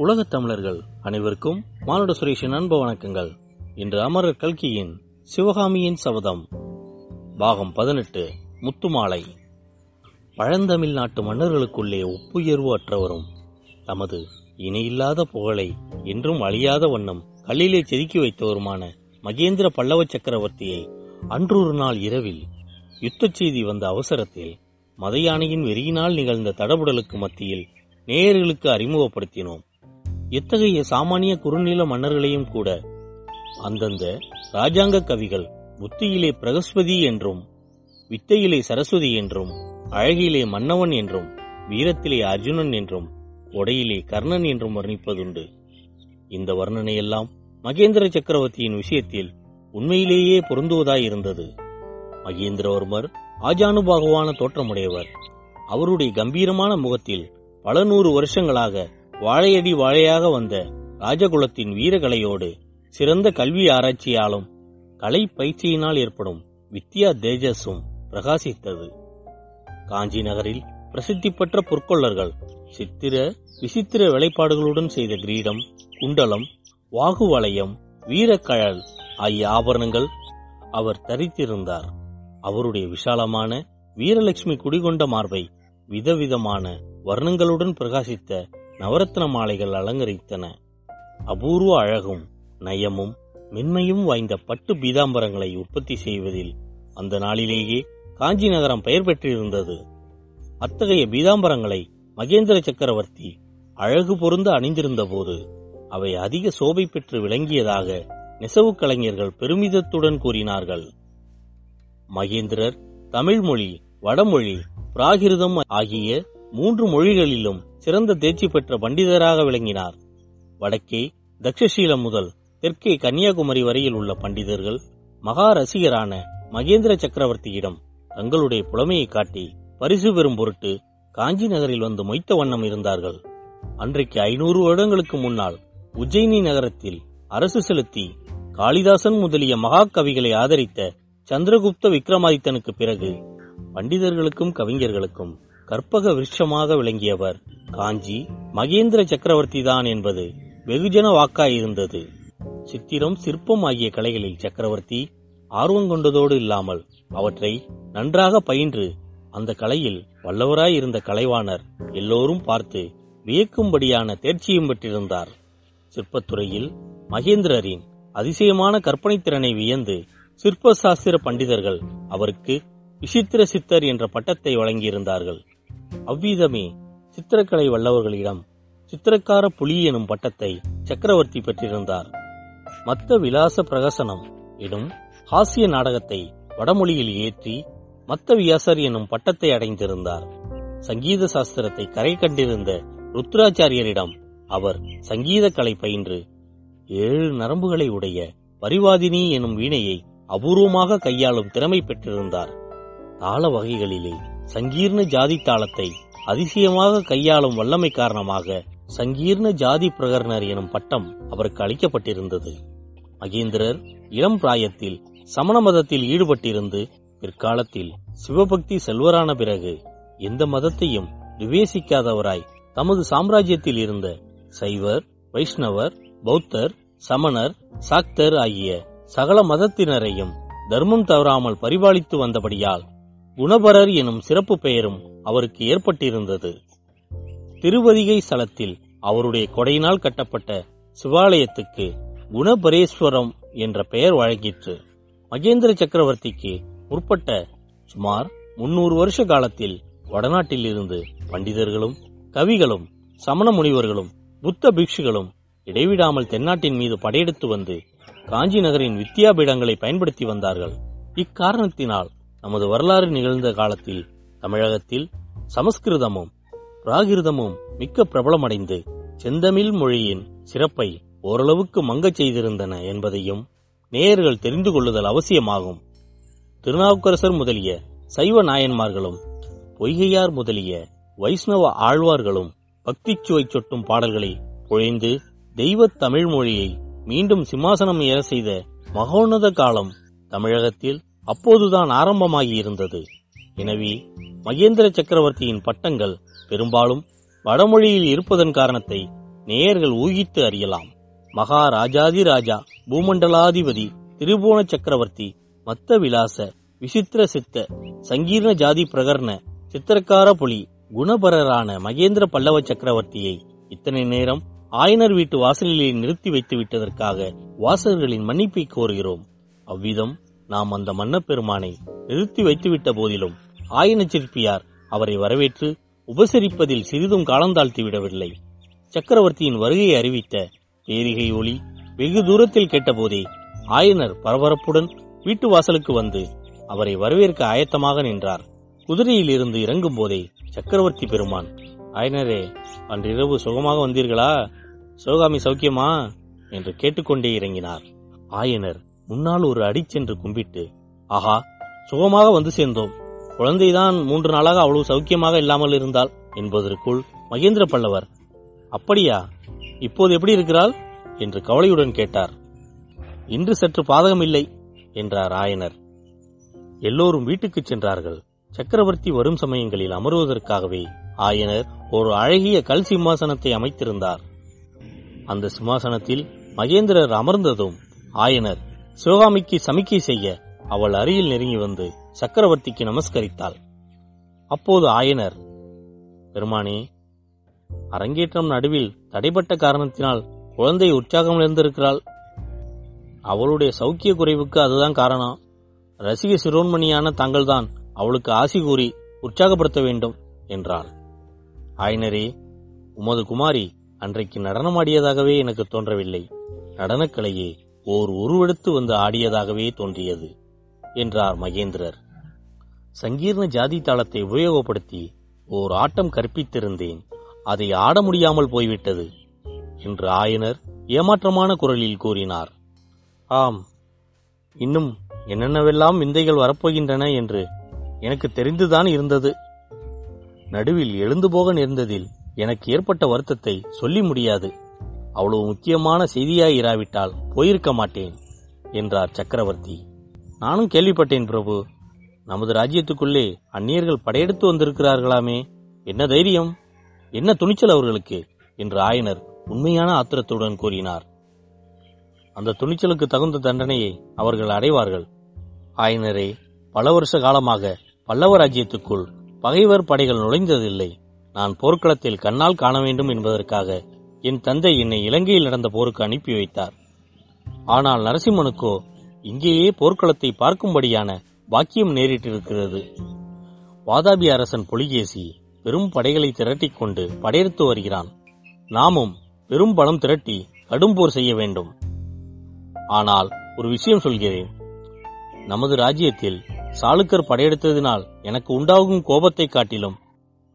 உலகத் தமிழர்கள் அனைவருக்கும் மானுட சுரேஷின் அன்பு வணக்கங்கள். இன்று அமரர் கல்கியின் சிவகாமியின் சபதம் பாகம் பதினெட்டு முத்துமாலை. பழந்தமிழ் நாட்டு மன்னர்களுக்குள்ளே ஒப்புயர்வு அற்றவரும் தமது இணையில்லாத புகழை என்றும் அழியாத வண்ணம் கல்லிலே செதுக்கி வைத்தவருமான மகேந்திர பல்லவ சக்கரவர்த்தியை அன்றொரு நாள் இரவில் யுத்தச் செய்தி வந்த அவசரத்தில் மதயானையின் வெறியினால் நிகழ்ந்த தடபுடலுக்கு மத்தியில் நேயர்களுக்கு அறிமுகப்படுத்தினோம். இத்தகைய சாமானிய குறுநில மன்னர்களையும் கூட அந்தந்த ராஜாங்க கவிகள் புத்தியிலே பிரகஸ்பதி என்றும் வித்தையிலே சரஸ்வதி என்றும் அழகிலே மன்னவன் என்றும் வீரத்திலே அர்ஜுனன் என்றும் கொடையிலே கர்ணன் என்றும் வர்ணிப்பதுண்டு. இந்த வர்ணனையெல்லாம் மகேந்திர சக்கரவர்த்தியின் விஷயத்தில் உண்மையிலேயே பொருந்துவதாயிருந்தது. மகேந்திரவர்மர் ஆஜானுபாகுவான தோற்றமுடையவர். அவருடைய கம்பீரமான முகத்தில் பல நூறு வருஷங்களாக வாழையடி வாழையாக வந்த ராஜகுலத்தின் வீரகலையோடு சிறந்த கல்வி ஆராய்ச்சியாலும் கலை பயிற்சியினால் ஏற்படும் வித்யா தேஜஸும் பிரகாசித்தது. காஞ்சி நகரில் பிரசித்தி பெற்ற பொற்கொள்ளர்கள் சித்திர விசித்திர வேலைப்பாடுகளுடன் செய்த கிரீடம் குண்டலம் வாகு வளையம் வீரக்கழல் ஆகிய ஆபரணங்கள் அவர் தரித்திருந்தார். அவருடைய விஷாலமான வீரலட்சுமி குடிகொண்ட மார்பை விதவிதமான வர்ணங்களுடன் பிரகாசித்த நவரத்ன மாலைகள் அலங்கரித்தன. அபூர்வ அழகும் நயமும் மென்மையும் வாய்ந்த பட்டு பீதாம்பரங்களை உற்பத்தி செய்வதில் அந்த நாளிலேயே காஞ்சி நகரம் பெயர் பெற்றிருந்தது. அத்தகைய பீதாம்பரங்களை மகேந்திர சக்கரவர்த்தி அழகு பொருந்து அணிந்திருந்த போது அவை அதிக சோபை பெற்று விளங்கியதாக நெசவு கலைஞர்கள் பெருமிதத்துடன் கூறினார்கள். மகேந்திரர் தமிழ்மொழி வடமொழி பிராகிருதம் ஆகிய மூன்று மொழிகளிலும் சிறந்த தேர்ச்சி பெற்ற பண்டிதராக விளங்கினார். வடக்கே தக்ஷசீலம் முதல் தெற்கே கன்னியாகுமரி வரையில் உள்ள பண்டிதர்கள் மகா ரசிகரான மகேந்திர சக்கரவர்த்தியிடம் தங்களுடைய புலமையை காட்டி பரிசு பெறும் பொருட்டு காஞ்சி நகரில் வந்து மொய்த்த வண்ணம் இருந்தார்கள். அன்றைக்கு ஐநூறு வருடங்களுக்கு முன்னால் உஜ்ஜயினி நகரத்தில் அரசு செலுத்தி காளிதாசன் முதலிய மகாகவிகளை ஆதரித்த சந்திரகுப்த விக்ரமாதித்தனுக்கு பிறகு பண்டிதர்களுக்கும் கவிஞர்களுக்கும் கற்பக விருட்சமாக விளங்கியவர். காஞ்சி மகேந்திர சக்கரவர்த்தி தான் என்பது வெகுஜன வாக்காயிருந்தது சித்திரம் சிற்பம் ஆகிய கலைகளில் சக்கரவர்த்தி ஆர்வம் கொண்டதோடு இல்லாமல் அவற்றை நன்றாக பயின்று அந்த கலையில் வல்லவராய் இருந்த கலைவாணர் எல்லோரும் பார்த்து வியக்கும்படியான தேர்ச்சியும் பெற்றிருந்தார். சிற்பத்துறையில் மகேந்திரரின் அதிசயமான கற்பனை திறனை வியந்து சிற்ப சாஸ்திர பண்டிதர்கள் அவருக்கு விசித்திர சித்தர் என்ற பட்டத்தை வழங்கியிருந்தார்கள். அவ்விதமே சித்திரக்கலை வல்லவர்களிடம் சித்திரக்கார புலி எனும் பட்டத்தை சக்கரவர்த்தி பெற்றிருந்தார். மத்த விலாச பிரகசனம் எனும் ஹாசிய நாடகத்தை வடமொழியில் ஏற்றி மத்த வியாசர் எனும் பட்டத்தை அடைந்திருந்தார். சங்கீத சாஸ்திரத்தை கரை கண்டிருந்த ருத்ராச்சாரியரிடம் அவர் சங்கீத கலை பயின்று ஏழு நரம்புகளை உடைய பரிவாதினி எனும் வீணையை அபூர்வமாக கையாளும் திறமை பெற்றிருந்தார். தாள வகைகளிலே சங்கீர்ண ஜாதி தாளத்தை அதிசயமாக கையாளும் வல்லமை காரணமாக சங்கீர்ண ஜாதி பிரகர்ணர் எனும் பட்டம் அவருக்கு அளிக்கப்பட்டிருந்தது. மகேந்திரர் இளம் பிராயத்தில் சமண மதத்தில் ஈடுபட்டிருந்து பிற்காலத்தில் சிவபக்தி செல்வரான பிறகு எந்த மதத்தையும் விவேசிக்காதவராய் தமது சாம்ராஜ்யத்தில் இருந்த சைவர் வைஷ்ணவர் பௌத்தர் சமணர் சாக்தர் ஆகிய சகல மதத்தினரையும் தர்மம் தவறாமல் பரிபாலித்து வந்தபடியால் குணபரர் எனும் சிறப்பு பெயரும் அவருக்கு ஏற்பட்டிருந்தது. திருவதிகை சலத்தில் அவருடைய கொடையினால் கட்டப்பட்ட சிவாலயத்துக்கு குணபரேஸ்வரம் என்ற பெயர் வழங்கிற்று. மகேந்திர சக்கரவர்த்திக்கு முற்பட்ட சுமார் முன்னூறு வருஷ காலத்தில் வடநாட்டில் இருந்து பண்டிதர்களும் கவிகளும் சமண முனிவர்களும் புத்த பிக்ஷுகளும் இடைவிடாமல் தென்னாட்டின் மீது படையெடுத்து வந்து காஞ்சி நகரின் வித்யாபீடங்களை பயன்படுத்தி வந்தார்கள். இக்காரணத்தினால் நமது வரலாறு நிகழ்ந்த காலத்தில் தமிழகத்தில் சமஸ்கிருதமும் பிராகிருதமும் மிக்க பிரபலமடைந்து செந்தமிழ் மொழியின் சிறப்பை ஓரளவுக்கு மங்கச் செய்திருந்தன என்பதையும் நேயர்கள் தெரிந்து கொள்ளுதல் அவசியமாகும். திருநாவுக்கரசர் முதலிய சைவ நாயன்மார்களும் பொய்கையார் முதலிய வைஷ்ணவ ஆழ்வார்களும் பக்தி சுவை சொட்டும் பாடல்களை பொழிந்து தெய்வத் தமிழ் மொழியை மீண்டும் சிம்மாசனம் ஏற செய்த மகோன்னத காலம் தமிழகத்தில் அப்போதுதான் ஆரம்பமாகியிருந்தது எனவே மகேந்திர சக்கரவர்த்தியின் பட்டங்கள் பெரும்பாலும் வடமொழியில் இருப்பதன் காரணத்தை நேயர்கள் ஊகித்து அறியலாம். மகாராஜாதி ராஜா பூமண்டலாதிபதி திரிபுவன சக்கரவர்த்தி மத்த விலாச விசித்திர சித்த சங்கீர்ண ஜாதி பிரகர்ண சித்திரக்கார புலி குணபரரான மகேந்திர பல்லவ சக்கரவர்த்தியை இத்தனை நேரம் ஆயனர் வீட்டு வாசலிலே நிறுத்தி வைத்து விட்டதற்காக வாசகர்களின் மன்னிப்பை கோருகிறோம். அவ்விதம் நாம் அந்த மன்னப்பெருமானை நிறுத்தி வைத்துவிட்ட போதிலும் ஆயன சிற்பியார் அவரை வரவேற்று உபசரிப்பதில் சிறிதும் காலந்தாழ்த்தி விடவில்லை. சக்கரவர்த்தியின் வருகையை அறிவித்த பேரிகை ஒளி வெகு தூரத்தில் கேட்டபோதே ஆயனர் பரபரப்புடன் வீட்டு வாசலுக்கு வந்து அவரை வரவேற்க ஆயத்தமாக நின்றார். குதிரையில் இருந்து இறங்கும் போதே சக்கரவர்த்தி பெருமான் ஆயனரே அன்றிரவு சுகமாக வந்தீர்களா? சிவகாமி சௌக்கியமா? என்று கேட்டுக்கொண்டே இறங்கினார். ஆயனர் முன்னால் ஒரு அடி சென்று கும்பிட்டு ஆஹா சுகமாக வந்து சேர்ந்தோம். குழந்தைதான் மூன்று நாளாக அவ்வளவு சௌக்கியமாக இல்லாமல் இருந்தால் என்பதற்குள் மகேந்திர பல்லவர் அப்படியா? இப்போது எப்படி இருக்கிறாள்? என்று கவலையுடன் கேட்டார். இன்று சற்று பாதகமில்லை என்றார் ஆயனர். எல்லோரும் வீட்டுக்குச் சென்றார்கள். சக்கரவர்த்தி வரும் சமயங்களில் அமருவதற்காகவே ஆயனர் ஒரு அழகிய கல் சிம்மாசனத்தை அமைத்திருந்தார். அந்த சிம்மாசனத்தில் மகேந்திரர் அமர்ந்ததும் ஆயனர் சிவகாமிக்கு சமிக்கை செய்ய அவள் அருகில் நெருங்கி வந்து சக்கரவர்த்திக்கு நமஸ்கரித்தாள். அப்போது ஆயனர் பெருமானே அரங்கேற்றம் நடுவில் தடைப்பட்ட காரணத்தினால் குழந்தை உற்சாகம் இருந்திருக்கிறாள் அவளுடைய சௌக்கிய குறைவுக்கு அதுதான் காரணம். ரசிக சிரோன்மணியான தாங்கள்தான் அவளுக்கு ஆசி கூறி உற்சாகப்படுத்த வேண்டும் என்றாள். ஆயனரே உமது குமாரி அன்றைக்கு நடனமாடியதாகவே எனக்கு தோன்றவில்லை. நடனக்கலையே ஓர் உருவெடுத்து வந்து ஆடியதாகவே தோன்றியது என்றார் மகேந்திரர். சங்கீர்ண ஜாதி தாளத்தை உபயோகப்படுத்தி ஓர் ஆட்டம் கற்பித்திருந்தேன் அதை ஆட முடியாமல் போய்விட்டது என்று ஆயனர் ஏமாற்றமான குரலில் கூறினார். ஆம் இன்னும் என்னென்னவெல்லாம் விந்தைகள் வரப்போகின்றன என்று எனக்கு தெரிந்துதான் இருந்தது. நடுவில் எழுந்து போக நேர்ந்ததில் எனக்கு ஏற்பட்ட வருத்தத்தை சொல்லி முடியாது. அவ்வளவு முக்கியமான செய்தியாய் இராவிட்டால் போயிருக்க மாட்டேன் என்றார் சக்கரவர்த்தி. நானும் கேள்விப்பட்டேன் பிரபு. நமது ராஜ்யத்துக்குள்ளே அந்நியர்கள் படையெடுத்து வந்திருக்கிறார்களாமே. என்ன தைரியம்? என்ன துணிச்சல் அவர்களுக்கு? என்று ஆயனர் உண்மையான ஆத்திரத்துடன் கூறினார். அந்த துணிச்சலுக்கு தகுந்த தண்டனையை அவர்கள் அடைவார்கள். ஆயனரே பல வருஷ காலமாக பல்லவ ராஜ்யத்துக்குள் பகைவர் படைகள் நுழைந்ததில்லை. நான் போர்க்களத்தில் கண்ணால் காண வேண்டும் என்பதற்காக என் தந்தை என்னை இலங்கையில் நடந்த போருக்கு அனுப்பி வைத்தார். ஆனால் நரசிம்மனுக்கோ இங்கேயே போர்க்களத்தை பார்க்கும்படியான பாக்கியம் நேரிட்டிருக்கிறது. வாதாபி அரசன் புலிகேசி பெரும் படைகளை திரட்டிக் கொண்டு படையெடுத்து வருகிறான். நாமும் பெரும் பலம் திரட்டி கடும் போர் செய்ய வேண்டும். ஆனால் ஒரு விஷயம் சொல்கிறேன். நமது ராஜ்யத்தில் சாளுக்கர் படையெடுத்ததினால் எனக்கு உண்டாகும் கோபத்தை காட்டிலும்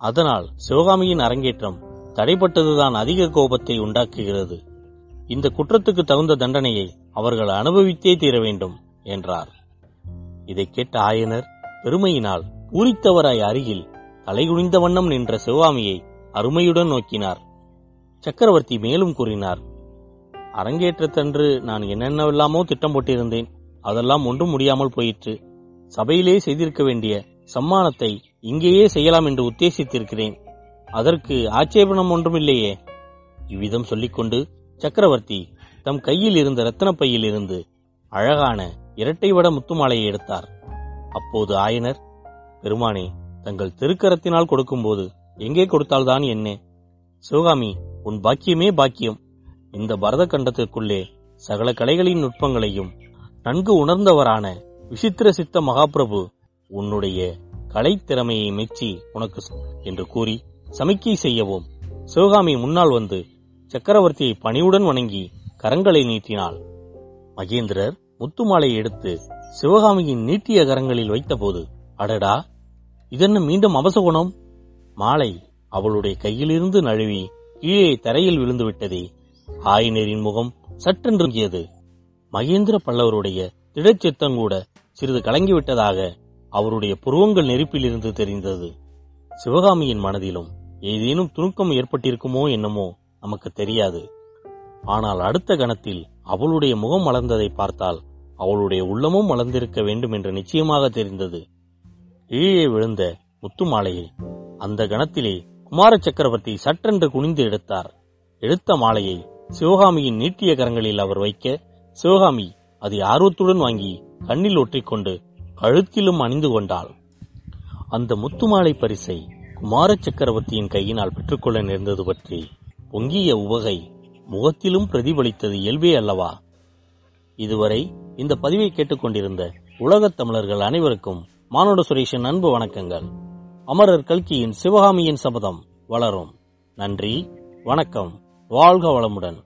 அதனால் சிவகாமியின் அரங்கேற்றம் தடைப்பட்டதுதான் அதிக கோபத்தை உண்டாக்குகிறது. இந்த குற்றத்துக்கு தகுந்த தண்டனையை அவர்கள் அனுபவித்தே தீர வேண்டும் என்றார். இதைக் கேட்ட ஆயனர் பெருமையினால் பூரித்தவராய் அருகில் தலைகுனிந்த வண்ணம் நின்ற சிவகாமியை அருமையுடன் நோக்கினார். சக்கரவர்த்தி மேலும் கூறினார் அரங்கேற்றத்தன்று நான் என்னென்னவெல்லாமோ திட்டம் போட்டிருந்தேன். அதெல்லாம் ஒன்றும் முடியாமல் போயிற்று. சபையிலே செய்திருக்க வேண்டிய சம்மானத்தை இங்கேயே செய்யலாம் என்று உத்தேசித்திருக்கிறேன். அதற்கு ஆட்சேபணம் ஒன்றுமில்லையே. இவ்விதம் சொல்லிக்கொண்டு சக்கரவர்த்தி தம் கையில் இருந்த ரத்தன பையில் இருந்து அழகான இரட்டை வட முத்துமாலையை எடுத்தார். அப்போது ஆயனர் பெருமானே தங்கள் திருக்கரத்தினால் கொடுக்கும்போது எங்கே கொடுத்தால்தான் என்ன? சிவகாமி உன் பாக்கியமே பாக்கியம். இந்த பரத கண்டத்திற்குள்ளே சகல கலைகளின் நுட்பங்களையும் நன்கு உணர்ந்தவரான விசித்திர சித்த மகாபிரபு உன்னுடைய கலைத்திறமையை மெச்சி உனக்கு என்று கூறி சமிக்கை செய்யவும். சிவகாமி முன்னால் வந்து சக்கரவர்த்தியை பணிவுடன் வணங்கி கரங்களை நீட்டினாள். மகேந்திரர் முத்துமாலையை எடுத்து சிவகாமியின் நீட்டிய கரங்களில் வைத்தபோது அடடா இதென்ன மீண்டும் அவசகுணம் மாலை அவளுடைய கையிலிருந்து நழுவி கீழே தரையில் விழுந்து விட்டதே. முகம் சற்றென்றுங்கியது மகேந்திர பல்லவருடைய திடச்சித்தங்கூட சிறிது கலங்கிவிட்டதாக அவருடைய புருவங்கள் நெருப்பிலிருந்து தெரிந்தது. சிவகாமியின் மனதிலும் ஏதேனும் துணுக்கம் ஏற்பட்டிருக்குமோ என்னமோ நமக்கு தெரியாது. ஆனால் அடுத்த கணத்தில் அவளுடைய முகம் மலர்ந்ததை பார்த்தால் அவளுடைய உள்ளமும் மலர்ந்திருக்க வேண்டும் என்று நிச்சயமாக தெரிந்தது. கீழே விழுந்த முத்து மாலையை அந்த கணத்திலே குமார சக்கரவர்த்தி சற்றென்று குனிந்து எடுத்தார். எடுத்த மாலையை சிவகாமியின் நீட்டிய கரங்களில் அவர் வைக்க சிவகாமி அதை ஆர்வத்துடன் வாங்கி கண்ணில் ஒற்றிக்கொண்டு கழுத்திலும் அணிந்து கொண்டாள். அந்த முத்துமாலை பரிசை குமார சக்கரவர்த்தியின் கையினால் பெற்றுக்கொள்ள நேர்ந்தது பற்றி பொங்கிய உவகை முகத்திலும் பிரதிபலித்தது இயல்பே அல்லவா? இதுவரை இந்த பதிவை கேட்டுக்கொண்டிருந்த உலகத் தமிழர்கள் அனைவருக்கும் மானோட சுரேஷின் அன்பு வணக்கங்கள். அமரர் கல்கியின் சிவகாமியின் சபதம் வளரும். நன்றி வணக்கம் வாழ்க வளமுடன்.